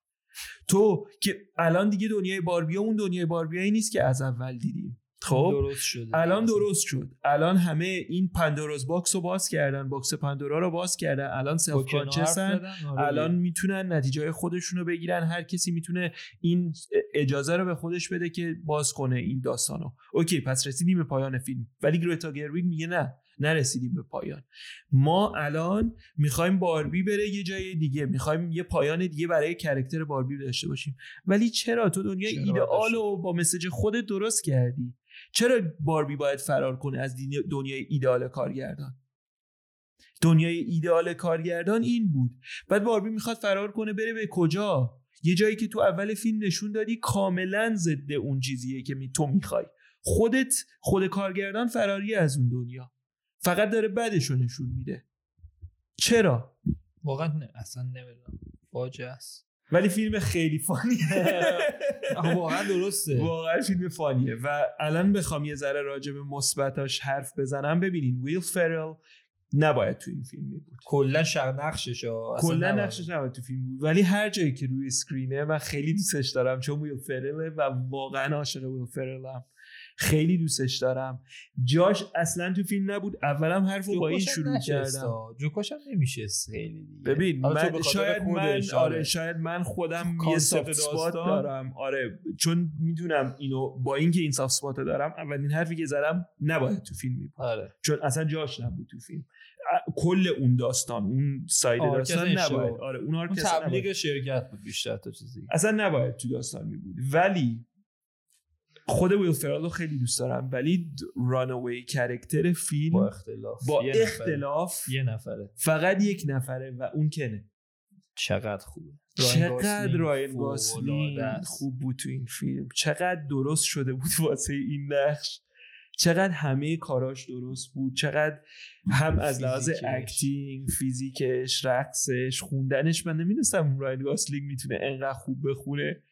تو که الان دیگه دنیای باربیا اون دنیای باربیایی نیست که از اول دیدیم. خب درست شده. الان درست شد. الان همه این Pandora's box رو باز کردن. box پندورا رو باز کردن. الان self-conscious ن آره. الان می‌تونن نتیجه خودشون رو بگیرن. هر کسی می‌تونه این اجازه رو به خودش بده که باز کنه این داستانو. okay پس رسیدیم به پایان فیلم. ولی گریتا گرویگ میگه نه. نرسیدیم به پایان. ما الان می‌خوایم باربی بره یه جای دیگه می‌خوایم یه پایان دیگه برای کرکتر باربی داشته باشیم. ولی چرا؟ تو دنیا ایدئال رو با مسج خودت درست کردی. چرا باربی باید فرار کنه از دنیای ایدئال کارگردان؟ دنیای ایدئال کارگردان این بود. بعد باربی می‌خواد فرار کنه بره به کجا؟ یه جایی که تو اول فیلم نشون دادی کاملا ضد اون چیزیه که می تو می‌خوای. خودت خود کارگردان فراری از اون دنیا. فقط داره بعدش رو نشون میده. چرا؟ واقعا نه. اصلا نمی‌دونم. فاجعه است. ولی فیلم خیلی فانیه. واقعا درسته. واقعا فیلم فانیه. و الان بخوام یه ذره راجع به مثبتاش حرف بزنم. ببینین ویل فرل نباید تو این فیلم بود کلا شق نقشش کلا نقشش نباید تو فیلم بود ولی هر جایی که روی اسکرینه من خیلی دوستش دارم چون ویل فرله و واقعا عاشق ویل فرلم خیلی دوستش دارم. جاش اصلا تو فیلم نبود. اولم حرفو با این شروع کردم. جوکاش هم نمیشه خیلی دیگه. ببین من شاید من آره. شاید من خودم یه soft spot دارم. آره چون می‌دونم اینو با اینکه این soft spot دارم اولین حرفی که زدم نباید تو فیلم می آره. چون اصلا جاش نبود تو فیلم. کل اون داستان اون side داستان نباید. آره اون اون تبلیغ شرکت بود بیشتر تا چیزی. اصلا نباید تو داستان می بود ولی خود ویل فرل رو خیلی دوست دارم ولی runaway character فیلم با اختلاف. با یه اختلاف یه نفره. فقط یک نفره و اون کنه. چقدر خوبه. چقدر رایان گاسلینگ خوب بود تو این فیلم. چقدر درست شده بود واسه این نقش. چقدر همه کاراش درست بود. چقدر هم از لحاظ acting فیزیکش رقصش خوندنش من نمی‌دونستم رایان گاسلینگ می‌تونه انقدر خوب بخونه.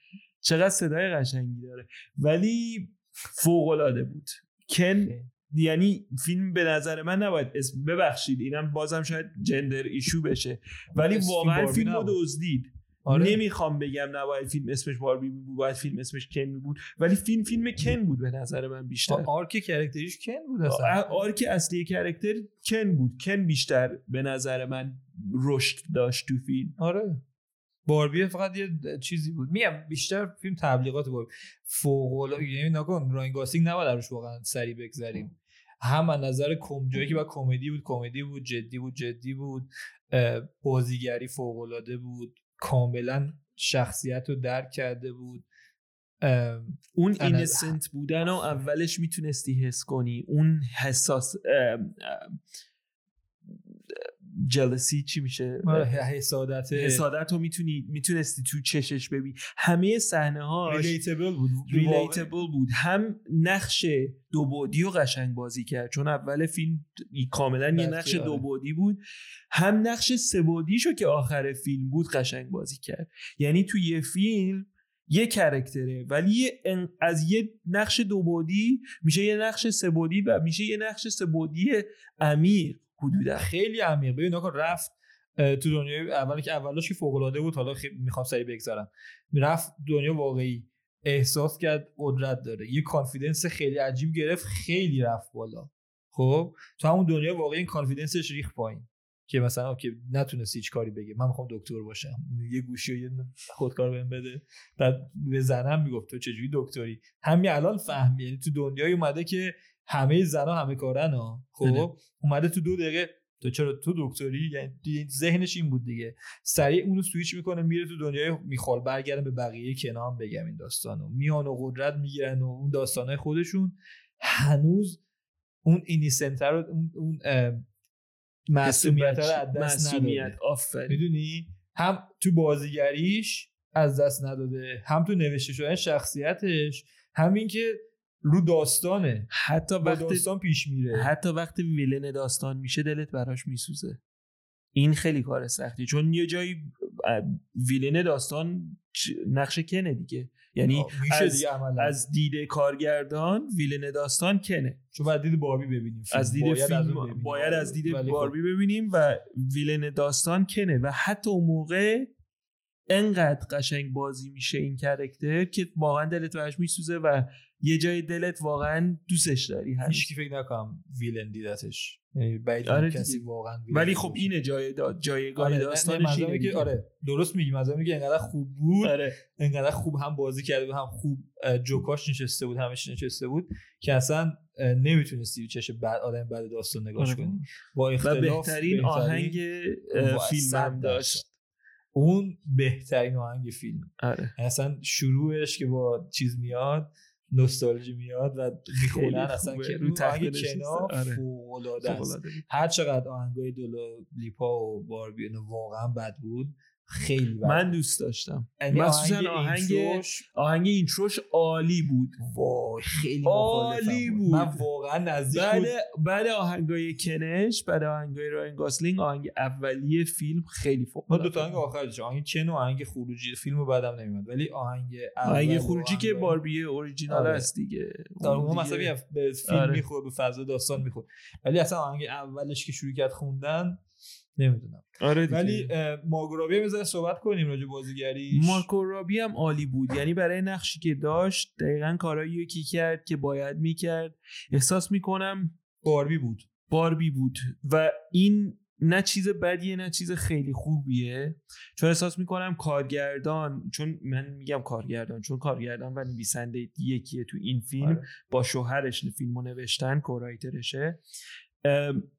چقدر صدای قشنگی داره. ولی فوق العاده بود کن یعنی فیلم به نظر من نباید اسم ببخشید. اینم بازم شاید gender issue بشه. ولی واقعا فیلم رو دزدید. آره. نمی‌خوام بگم نباید فیلم اسمش باربی بود باید فیلم اسمش کن بود. ولی فیلم فیلم کن بود به نظر من بیشتر. arc character یش کن بود اصلا. arc اصلی character کن بود. کن بیشتر به نظر من رشد داشت تو فیلم. آره. باربی فقط یه چیزی بود. میم بیشتر فیلم تبلیغات باربی. فوق العاده یعنی نکن راین گاسینگ نباید روش واقعا سری بگذریم. هم از نظر کم جایی که با کمدی بود کمدی بود جدی بود جدی بود بازیگری فوق العاده بود. کاملا شخصیت رو درک کرده بود. اون اینسنت بودن و اولش می‌تونستی حس کنی. اون حساس جلسی چی میشه؟ آره، حسادت. حسادت رو می‌تونی می‌تونستی تو چشش ببین. همه صحنه ها ریلیتبل بود ریلیتبل بود. هم نقش دو بودی و قشنگ بازی کرد. چون اول فیلم کاملا یه نقش دو آره. بودی بود. هم نقش سه شو که آخر فیلم بود قشنگ بازی کرد. یعنی تو یه فیلم یه کرکتره ولی از یه نقش دو بودی میشه یه نقش سه بودی و میشه یه نقش سه بودی عمیق حدودا خیلی عمیق. ببین کن رفت تو دنیای اولی که اولش فوق العاده بود حالا می‌خوام سری بگذارم. رفت دنیا واقعی. احساس کرد قدرت داره. یه confidence خیلی عجیب گرفت خیلی رفت بالا. خب؟ تو همون دنیا واقعی این confidence ش ریخت پایین. که مثلا که نتونست هیچ کاری بگه. من می‌خوام دکتر باشم. یه گوشی و یه خودکار بهم بده. بعد به زنم می‌گفت تو چجوری دکتری؟ همین الان فهمی. یعنی تو دنیای اومده که همه زنا همه کارن ها. خب بله. اومده تو دو دقیقه تو چرا تو دکتری؟ یعنی ذهنش این بود دیگه. سریع اونو سویچ می‌کنه میره تو دنیای میخوال برگردن به بقیه کنام بگم این داستانو. میان و قدرت می‌گیرن و اون داستانهای خودشون. هنوز اون اینیسنتر رو اون, اون معصومیت رو از دست نداده. می‌دونی؟ هم تو بازیگریش از دست نداده هم تو نوشته شدن شخصیتش. همین که رو داستانه حتی وقتی داستان پیش میره. حتی وقتی ویلن داستان میشه دلت براش میسوزه. این خیلی کار سختی. چون یه جایی ویلن داستان نقش کنه دیگه. یعنی از, دیگه از دید کارگردان ویلن داستان کنه. چون باید دید باربی ببینیم. از دید باید فیلم از باید از دید خب. باربی ببینیم و ویلن داستان کنه. و حتی اون موقع انقدر قشنگ بازی میشه این کرکتر که واقعا دلت براش میسوزه و یه جای دلت واقعا دوستش داری هیچ کی فکر نکنم ویلن دیدتش. یعنی بعید آره کسی واقعا ولی خب اینه جای دا جایگاه آره داستانش اینه که آره درست میگی مثلا میگه انقدر خوب بود. آره. انقدر خوب هم بازی کرده بود هم خوب جوکاش نشسته بود همش نشسته بود که اصلا نمی‌تونستی چش بعد آدم بعد داستان نگاش آره. کنی. با اختلاف بهترین آهنگ فیلم هم داشت. اون بهترین آهنگ فیلم. آره. اصلا شروعش که با چیز میاد نوستالژی میاد و می‌خونن اصلا که رو کنار آره. فوق العاده است هر چقدر آهنگای دولا لیپا و باربی واقعا بد بود خیلی بد. من دوست داشتم. یعنی مخصوصا آهنگ آهنگ اینتروش؟ عالی بود. وای خیلی عالی بود. من واقعا نزدیک بعد بعد آهنگای کنش بعد آهنگای راین گاسلینگ آهنگ اولیه فیلم خیلی فوق العاده دو تا آهنگ آخرش آهنگ کن و آهنگ خروجی. فیلمو بعدم نمیاد ولی آهنگ آهنگ خروجی که باربی اوریجینال آره. است دیگه. در اون مثلا به فیلم آره. می‌خوره به فضا داستان می‌خوره ولی اصلا آهنگ اولش که شروع کرد خوندن نمی‌دونم. آره ولی مارگو رابی هم صحبت کنیم راجع بازیگری مارگو رابی هم عالی بود. یعنی برای نقشی که داشت دقیقا کارایی که کرد که باید می‌کرد. احساس می‌کنم باربی بود. باربی بود. و این نه چیز بدیه نه چیز خیلی خوبیه. چون احساس می‌کنم کارگردان چون من میگم کارگردان چون کارگردان و نویسنده یکیه تو این فیلم. آره. با شوهرش فیلمو نوشتن کورایترشه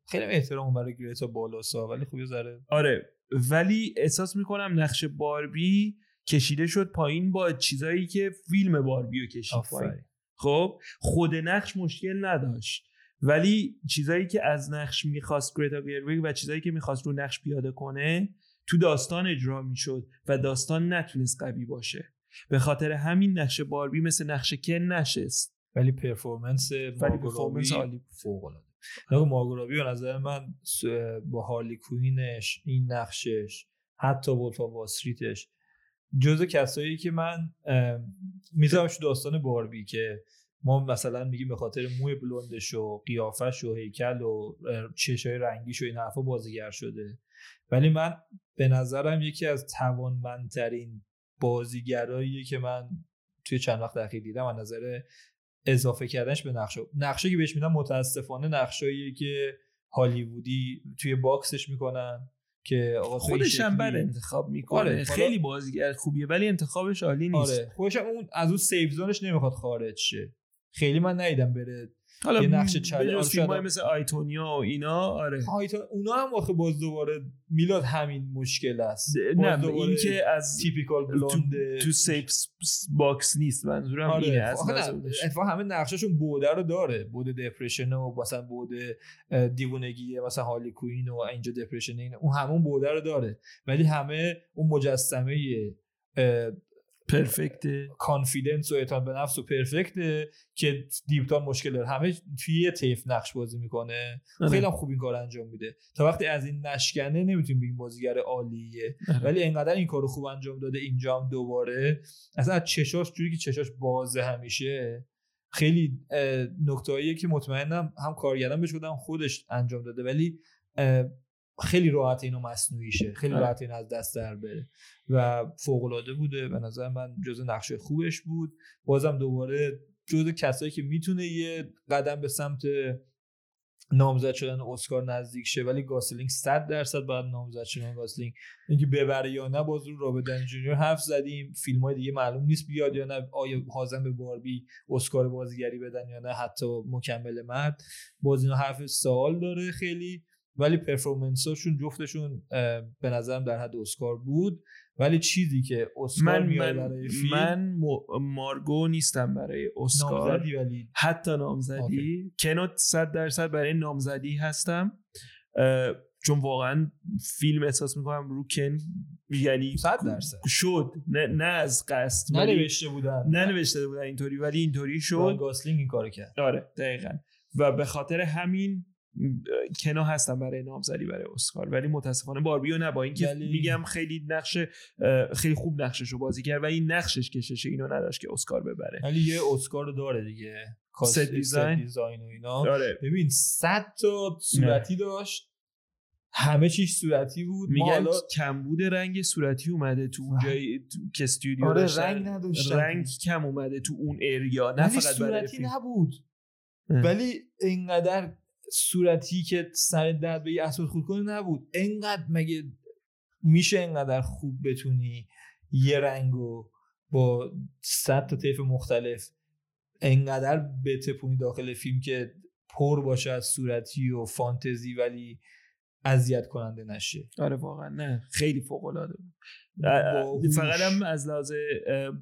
خیلی احترام برای گریتا بالاسا ولی خوبی ذره. آره ولی احساس می‌کنم نقش باربی کشیده شد پایین با چیزایی که فیلم باربی رو کشید پایین. خب خود نقش مشکل نداشت. ولی چیزایی که از نقش می‌خواست گریتا گیرویگ و چیزایی که می‌خواست رو نقش پیاده کنه تو داستان اجرا می‌شد و داستان نتونست قوی باشه. به خاطر همین نقش باربی مثل نقش کن نشست. ولی پرفورمنس پرفورمنس عالی فوق العاده ماگورابی به نظر من با هارلی کوینش این نقشش حتی ولفا واستریتش جزء کسایی که من میذارمش داستان باربی که ما مثلا میگیم به خاطر موی بلندش و قیافش و هیکل و چشای رنگیش و این حرفا بازیگر شده. ولی من به نظرم یکی از توانمندترین بازیگراییه که من توی چند وقت اخیر دیدم. از نظر اضافه کردنش به نقشه. نقشه که بهش میدم متاسفانه نقشاییه که هالیوودی توی باکسش می‌کنن که خودش هم بر انتخاب می‌کنه. آره خیلی بازیگر خوبیه ولی انتخابش عالی نیست. آره خودش اون از اون سیف زونش نمی‌خواد خارج شه. خیلی من ندیدم بره حالا یه نقش فیلم مثل آیتونیا و اینا آره. آیتون اونا هم واخه باز دوباره میلاد همین مشکل است. نه این که از تیپیکال بلوند تو, تو سیف باکس نیست منظورم آره. اینه از اتفاقا همه نقششون بوده رو داره بوده دپرشن و مثلا بوده دیوونگی مثلا هالی کوین و اینجا دپرشن این اون همون بوده رو داره. ولی همه اون مجسمه پرفکت کانفیدنس و اعتماد به نفس و پرفکته که دیپتان مشکل داره. همه توی یه تیف نقش بازی می‌کنه. آره. خیلی هم خوب این کار انجام میده. تا وقتی از این نشکنه نمی‌تونیم بگیم بازیگر عالیه. آره. ولی انقدر این کارو خوب انجام داده اینجا هم دوباره. اصلا از چشاش جوری که چشاش بازه همیشه خیلی نکته که مطمئنم هم کارگردان بهش خودش انجام داده. ولی خیلی راحت اینو مصنوعی شه خیلی آره. راحت این از دست در بره و فوق العاده بوده. به نظر من جزء نقشه خوبش بود. بازم دوباره جزء کسایی که می‌تونه یه قدم به سمت نامزد شدن اسکار نزدیک شه ولی گاسلینگ 100 درصد بعد نامزد شدن گاسلینگ. اینکه ببره یا نه باز رو رابرت جونیور حرف زدیم. فیلم های دیگه معلوم نیست بیاد یا نه آیا حاضرن به باربی اسکار بازیگری بدن یا نه حتی مکمل مرد. باز اینا حرف سوال داره خیلی. ولی performance اشون جفتشون به نظرم در حد اسکار بود ولی چیزی که اسکار من من, برای فیلم من مارگو نیستم برای اسکار. نامزدی ولی. حتی نامزدی. کنو صد درصد برای نامزدی هستم. چون واقعا فیلم احساس می‌کنم رو کن یعنی صد درصد. شد. نه, نه از قصد ننوشته بودن. ننوشته بودن اینطوری ولی اینطوری شد. گاسلینگ این کارو کرد. آره دقیقا. و به خاطر همین کنا هستم برای نامزدی برای اسکار ولی متاسفانه باربیو نه. با اینکه میگم خیلی نقش خیلی خوب نقشش رو بازی کرد و این نقشش کشش اینو نداشت که اسکار ببره. ولی یه اسکار رو داره دیگه. set design. design و اینا. داره. ببین 100 تا صورتی داشت. همه چیش صورتی بود. میگن حالا... کمبود رنگ صورتی اومده تو اونجایی که استودیو آره رنگ نداشت رنگ کم اومده تو اون area نه فقط صورتی نبود. ولی اینقدر صورتی که سر درد به یه خود کنه نبود. انقدر مگه میشه انقدر خوب بتونی یه رنگو با صد تا طیف مختلف انقدر بتپونی داخل فیلم که پر باشه از صورتی و فانتزی ولی اذیت کننده نشه آره واقعا. نه خیلی فوق العاده بود فقط هم از لحاظ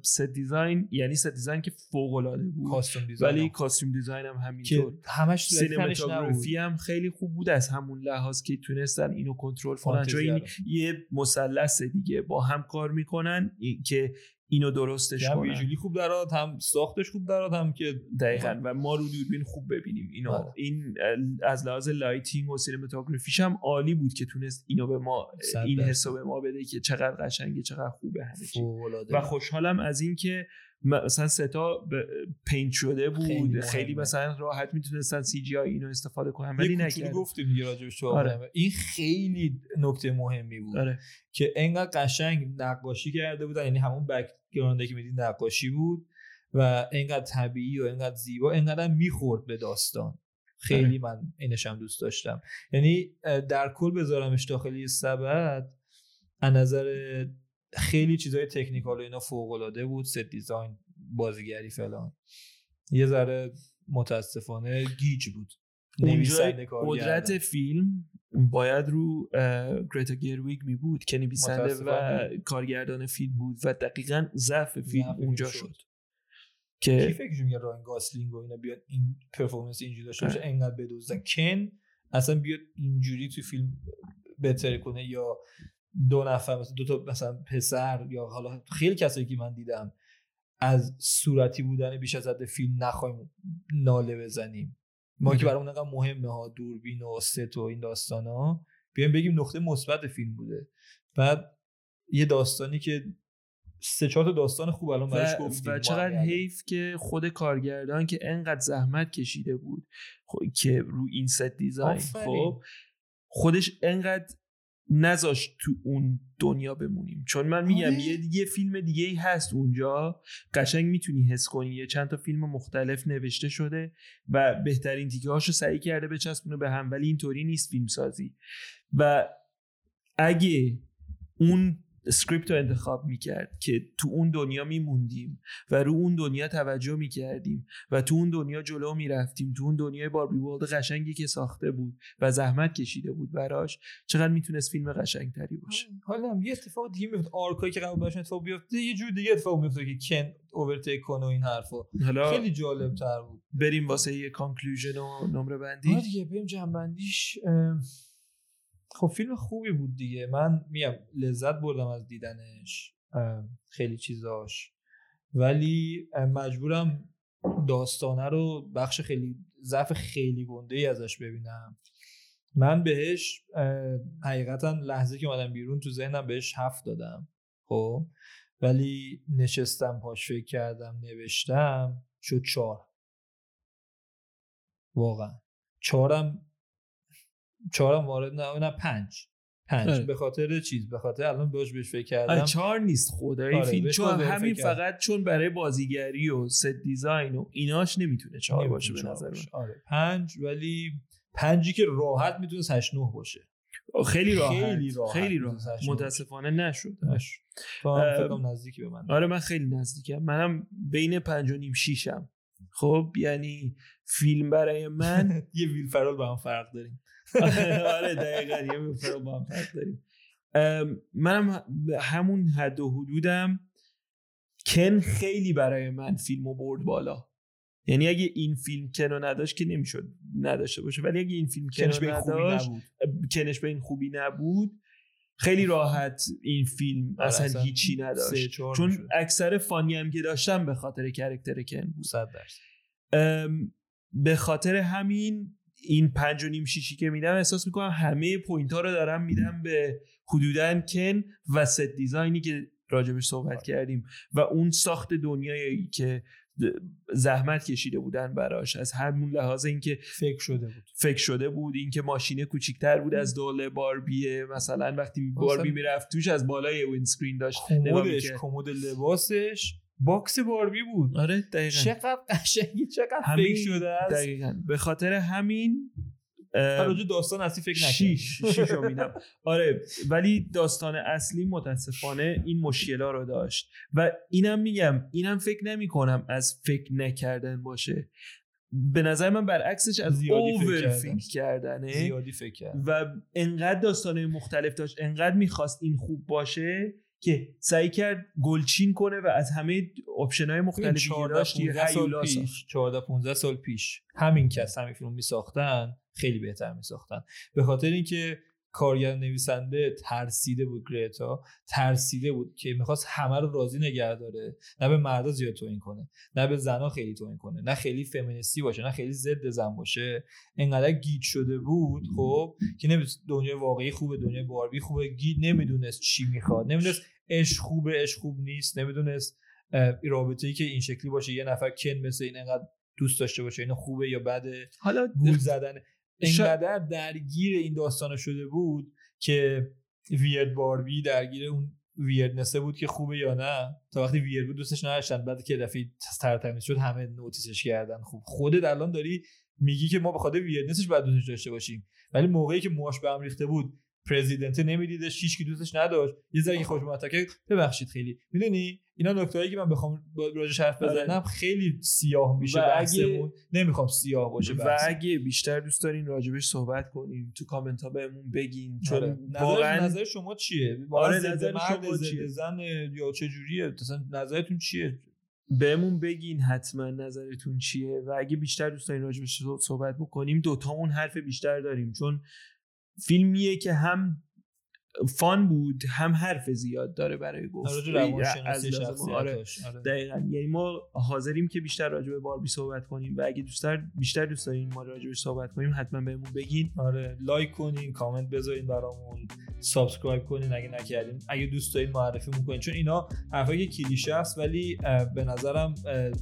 set design یعنی set design که فوق العاده بود. costume design ولی costume design هم همینطور. همش cinematography هم خیلی خوب بود از همون لحاظ که تونستن اینو کنترل کنن. چون این یه مثلث دیگه. با هم کار می‌کنن که اینو درستش کنن. visually خوب درات هم ساختش خوب درات هم که دقیقا. و ما رو دوربین خوب ببینیم. اینو آره. این از لحاظ lighting و cinematography ش هم عالی بود که تونست اینو به ما این حسو به ما بده که چقدر قشنگه چقدر خوبه همه و خوشحالم از اینکه مثلا set ا paint شده بود. خیلی, خیلی مثلا راحت می‌تونستن CGI اینو استفاده کنن. ولی نکردن. گفتیم دیگه راجبش آره. این خیلی نکته مهمی بود آره. که انقدر قشنگ نقاشی کرده بودن. یعنی همون background ی که می‌دیدین نقاشی بود و انقدر طبیعی و انقدر زیبا انقدر می‌خورد به داستان. خیلی آره. من اینش هم دوست داشتم. یعنی در کل بذارمش داخلی سبد از نظر خیلی چیزای technical و اینا فوق العاده بود set design بازیگری فلان. یه ذره متاسفانه گیج بود. قدرت فیلم باید رو گرتا گرویگ می بود که نویسنده و کارگردان فیلم بود و دقیقا ضعف فیلم اونجا شد, شد. که کی فکرش میگه راین گاسلینگ و اینا بیاد این performance اینجوری داشته باشه انقدر بدوزن کن اصلا بیاد اینجوری تو فیلم بهتر کنه یا دو نفر مثلا دو تا مثلا پسر یا حالا خیلی کسایی که من دیدم از صورتی بودن بیش از حد فیلم نخوایم ناله بزنیم. ما که برامون انقدر مهمه ها دوربین و ست و این داستان ها. بیایم بگیم نقطه مثبت فیلم بوده. بعد یه داستانی که سه چهار تا داستان خوب الان براش گفتیم و چقدر حیف که خود کارگردان که انقدر زحمت کشیده بود که رو این set design. خب خودش انقدر نذاشت تو اون دنیا بمونیم. چون من میگم آره. یه, یه فیلم دیگه ای هست اونجا. قشنگ می‌تونی حس کنی. یه چند تا فیلم مختلف نوشته شده و بهترین تیکه هاشو سعی کرده بچسبونه به هم ولی اینطوری نیست فیلم سازی و اگه اون script رو انتخاب می‌کرد که تو اون دنیا میموندیم و رو اون دنیا توجه می‌کردیم و تو اون دنیا جلو می‌رفتیم. تو اون دنیای Barbie World قشنگی که ساخته بود و زحمت کشیده بود براش چقدر می‌تونست فیلم قشنگتری باشه. حالا یه اتفاق دیگه میفته arc هایی که قرار باشه اتفاق بیفته یه جور دیگه اتفاق میفته که کن overtake کنه و این حرفا. خیلی جالب تر بود. بریم واسه یه conclusion و نمره بندی. آره دیگه بریم جمع‌بندیش. خب فیلم خوبی بود دیگه. من میام لذت بردم از دیدنش خیلی چیزاش. ولی مجبورم داستانه رو بخش خیلی ضعف خیلی گنده ای ازش ببینم. من بهش حقیقتا لحظه که اومدم بیرون تو ذهنم بهش هفت دادم. خب؟ ولی نشستم پاش فکر کردم نوشتم شد چهار. واقعا. چهارم چهارم وارد نه نه پنج. پنج. آره. به خاطر چیز به خاطر الان بهش بهش فکر کردم. چهار نیست خدایی آره فیلم چون همین فقط چون برای بازیگری و ست دیزاین و ایناش نمی‌تونه چهار باشه به نظر من. آره پنج ولی پنجی که راحت می‌تونه 8 9 باشه. خیلی راحت. خیلی راحت, خیلی راحت. متاسفانه نشد. نشد نزدیکی به من آره من خیلی نزدیکم. منم بین پنج و نیم شیشم. خب یعنی فیلم برای من <laughs> یه ویل فرال با هم فرق داریم. آره دقیقا یه فرق با هم فرق داریم. منم همون حد و حدودم کن خیلی برای من فیلمو برد بالا. یعنی اگه این فیلم کنو نداشت که نمی‌شد نداشته باشه. ولی اگه این فیلم کنش به نداشت کنش به این خوبی نبود خیلی راحت این فیلم اصلا هیچی نداشت. چون اکثر فانی هم که داشتم به خاطر کرکتر کن بود. به خاطر همین این پنج و نیم شیشی که میدم احساس می‌کنم همه point ها رو دارم میدم به حدودا کن و set design ی که راجبش صحبت آره. کردیم و اون ساخت دنیایی که زحمت کشیده بودن براش. از همون لحاظ اینکه فکر شده بود. فکر شده بود اینکه ماشینه کوچیکتر بود از doll باربیه مثلا. وقتی باربی می‌رفت توش از بالای windscreen داشت. کمدش کمد لباسش. box باربی بود. آره دقیقا. چقدر قشنگی چقدر فکر شده است. دقیقا. به خاطر همین راجع داستان اصلی فکر نکنم شیش. <laughs> شیشو میدم آره ولی داستان اصلی متاسفانه این مشکلا رو داشت. و اینم میگم اینم فکر نمی کنم از فکر نکردن باشه. به نظر من برعکسش از زیادی فکر, فکر کردنه. زیادی فکر و انقدر داستانه مختلف داشت انقدر می‌خواست این خوب باشه که سعی کرد گلچین کنه و از همه option های مختلفی داشت 14 پیش 14 15 سال پیش همین کس همین فیلم می ساختن خیلی بهتر می ساختن به خاطر اینکه کارگر نویسنده ترسیده بود گرتا ترسیده بود که می‌خواست همه رو راضی نگه داره. نه به مردا زیاد توهین کنه نه به زنا خیلی توهین کنه نه خیلی فمینیستی باشه نه خیلی ضد زن باشه. انقدر گیج شده بود خب که نمی‌دونست دنیای واقعی خوبه دنیای باربی خوبه گیج نمی‌دونست چی می‌خواد نمی‌دونست عشق خوبه عشق خوب نیست نمی‌دونست رابطه ای که این شکلی باشه یه نفر کن مثل این انقدر دوست داشته باشه اینو خوبه یا بده. حالا گول زدن اینقدر درگیر این داستان شده بود که ویرد باربی درگیر اون ویردنسه بود که خوبه یا نه؟ تا وقتی ویرد بود دوستش نداشتن. بعد که دفعه ترتمیز شد همه نوتیسش کردن. خوب خودت الان داری میگی که ما به خاطر ویردنسش باید دوستش داشته باشیم. ولی موقعی که موهاش به هم ریخته بود پرزیدنت نمیدیدش هیچ کی دوستش نداشت. یه ذره خوش که ببخشید خیلی. می‌دونی؟ اینا نکتهایی که من بخوام راجع حرف آره. بزنم خیلی سیاه میشه بحثمون. نمی‌خوام سیاه باشه و اگه بیشتر دوست دارین راجبش صحبت کنیم تو کامنت ها بهمون بگین چون آره. واقعا نظر شما چیه؟ آره نظر شما چیه؟ زن یا چه جوریه؟ مثلا نظرتون چیه؟ بهمون بگین حتما نظرتون چیه و اگه بیشتر دوست دارین راجبش صحبت بکنیم دوتامون حرف بیشتر داریم چون فیلمیه که هم fun بود هم حرف زیاد داره برای گفت. آره. آره. دقیقا. یعنی ما حاضریم که بیشتر راجع به باربی صحبت کنیم و اگه دوست بیشتر دوست دارین ما راجع صحبت کنیم حتما بهمون بگین. آره like کنین کامنت بذارین برامون subscribe کنین اگه نکردین. اگه دوست دارین معرفی می‌کنین. چون اینا حرفای کلیشه است ولی به نظرم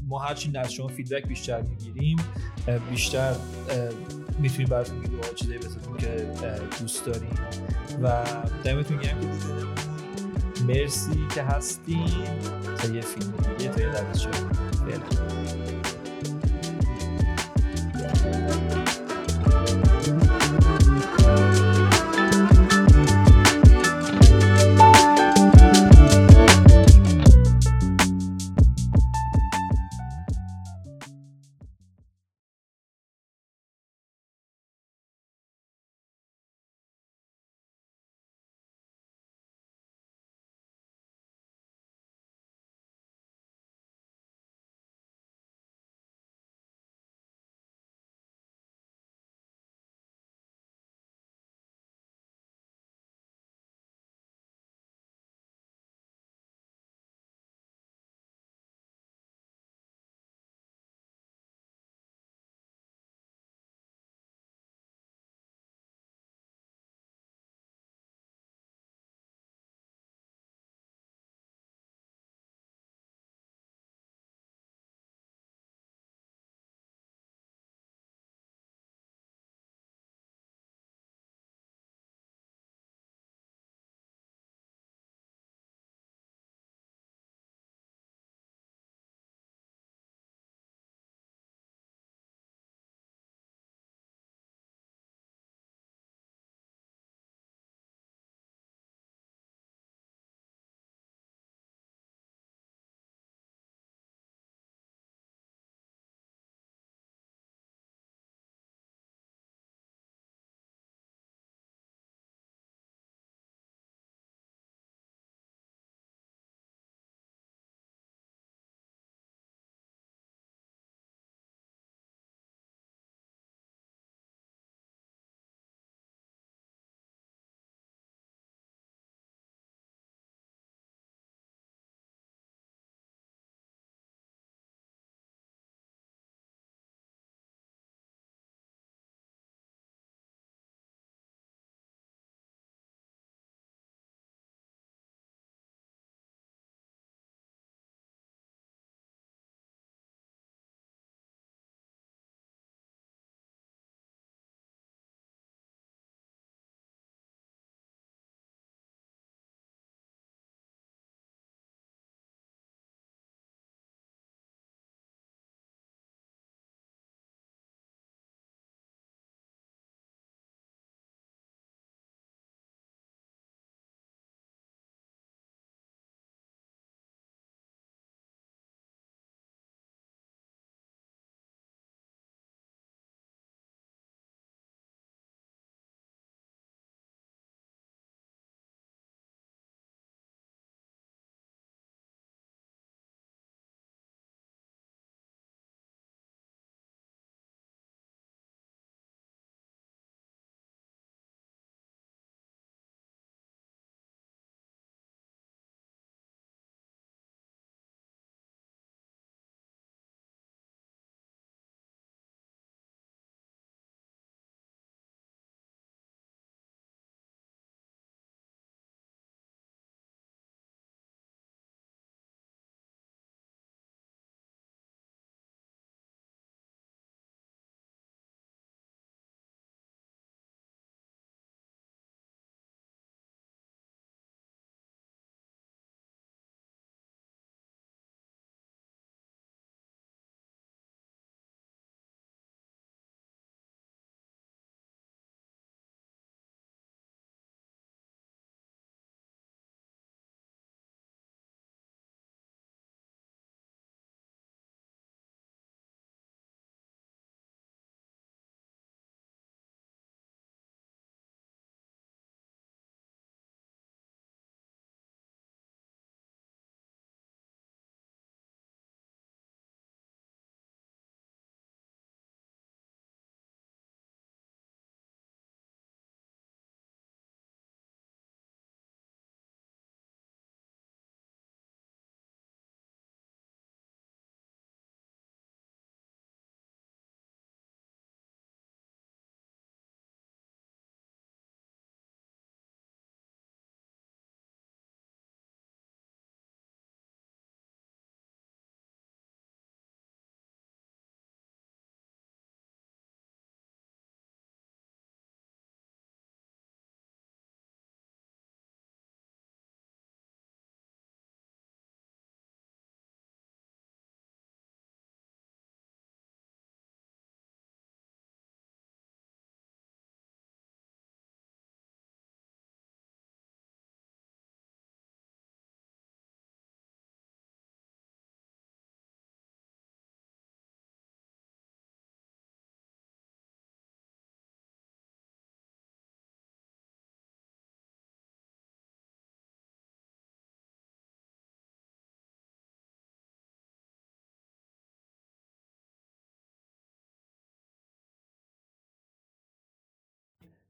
ما هرچی از شما feedback بیشتر می‌گیریم بیشتر می‌تونیم براتون ویدیوها چیزایی بسازیم که دوست داریم و دمتون گرم. مرسی که هستین. تا یه فیلم دیگه تا یه شد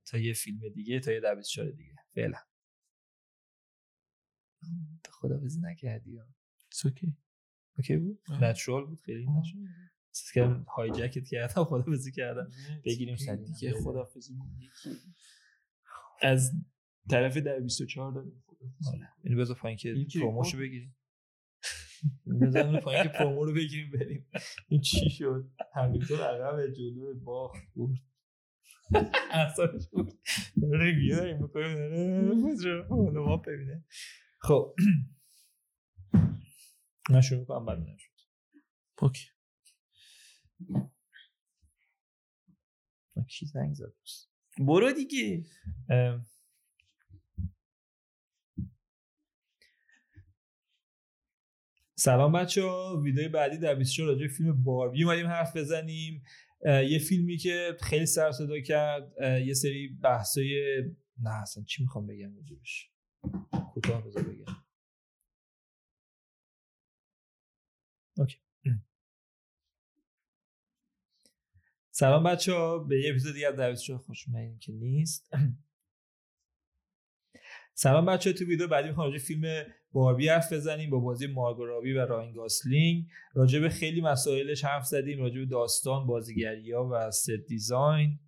تا یه فیلم دیگه تا یه در دیگه. فعلا. خدا بزی نکردی اوکی اوکی بود؟ نچرال بود خیلی نچرال که های جکت کردم خدا بزی کردم بگیریم سری دیگه. خدا از طرف در 24 داریم. آره. اینو بذار پایین که پروموشو بگیریم. بذار پایین که پرومو رو بگیریم بریم. این چی شد؟ همیلتون عقب جلو باخت. بود اصلاش بود. ریویو داریم بکنیم ببینه. خب. <clears throat> من شروع کنم بعد نشد اوکی. کی زنگ زد برو دیگه. سلام بچه ها ویدیو بعدی در 24 راجع فیلم باربی اومدیم حرف بزنیم. یه فیلمی که خیلی سر صدا کرد یه سری بحثای نه اصلا چی می‌خوام بگم راجبش؟ کوتاه بذار بگم. okay. سلام بچه ها به یه اپیزود دیگه از دویست خوش اومدین که نیست. <clears throat> سلام بچه ها تو ویدیو بعدی می‌خوام راجع فیلم باربی حرف بزنیم با بازی مارگو و راین گاسلینگ. راجع به خیلی مسائلش حرف زدیم راجع به داستان بازیگری ها و ست دیزاین.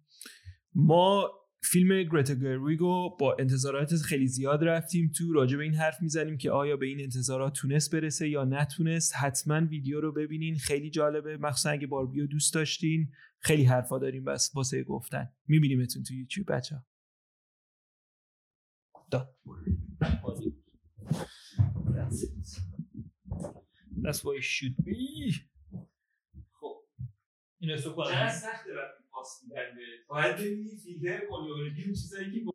ما فیلم گرتا گرویگو با انتظارات خیلی زیاد رفتیم تو راجع به این حرف می‌زنیم که آیا به این انتظارات تونست برسه یا نتونست. حتما ویدیو رو ببینین خیلی جالبه. مخصوصا اگه باربیو دوست داشتین خیلی حرفا داریم بس واسه گفتن. میبینیمتون تو یوتیوب بچه That's it. That's what it should be. خب این کنم چقدر سخته وقتی پاس میدن باید ببینی فیلتر کنی چیزایی که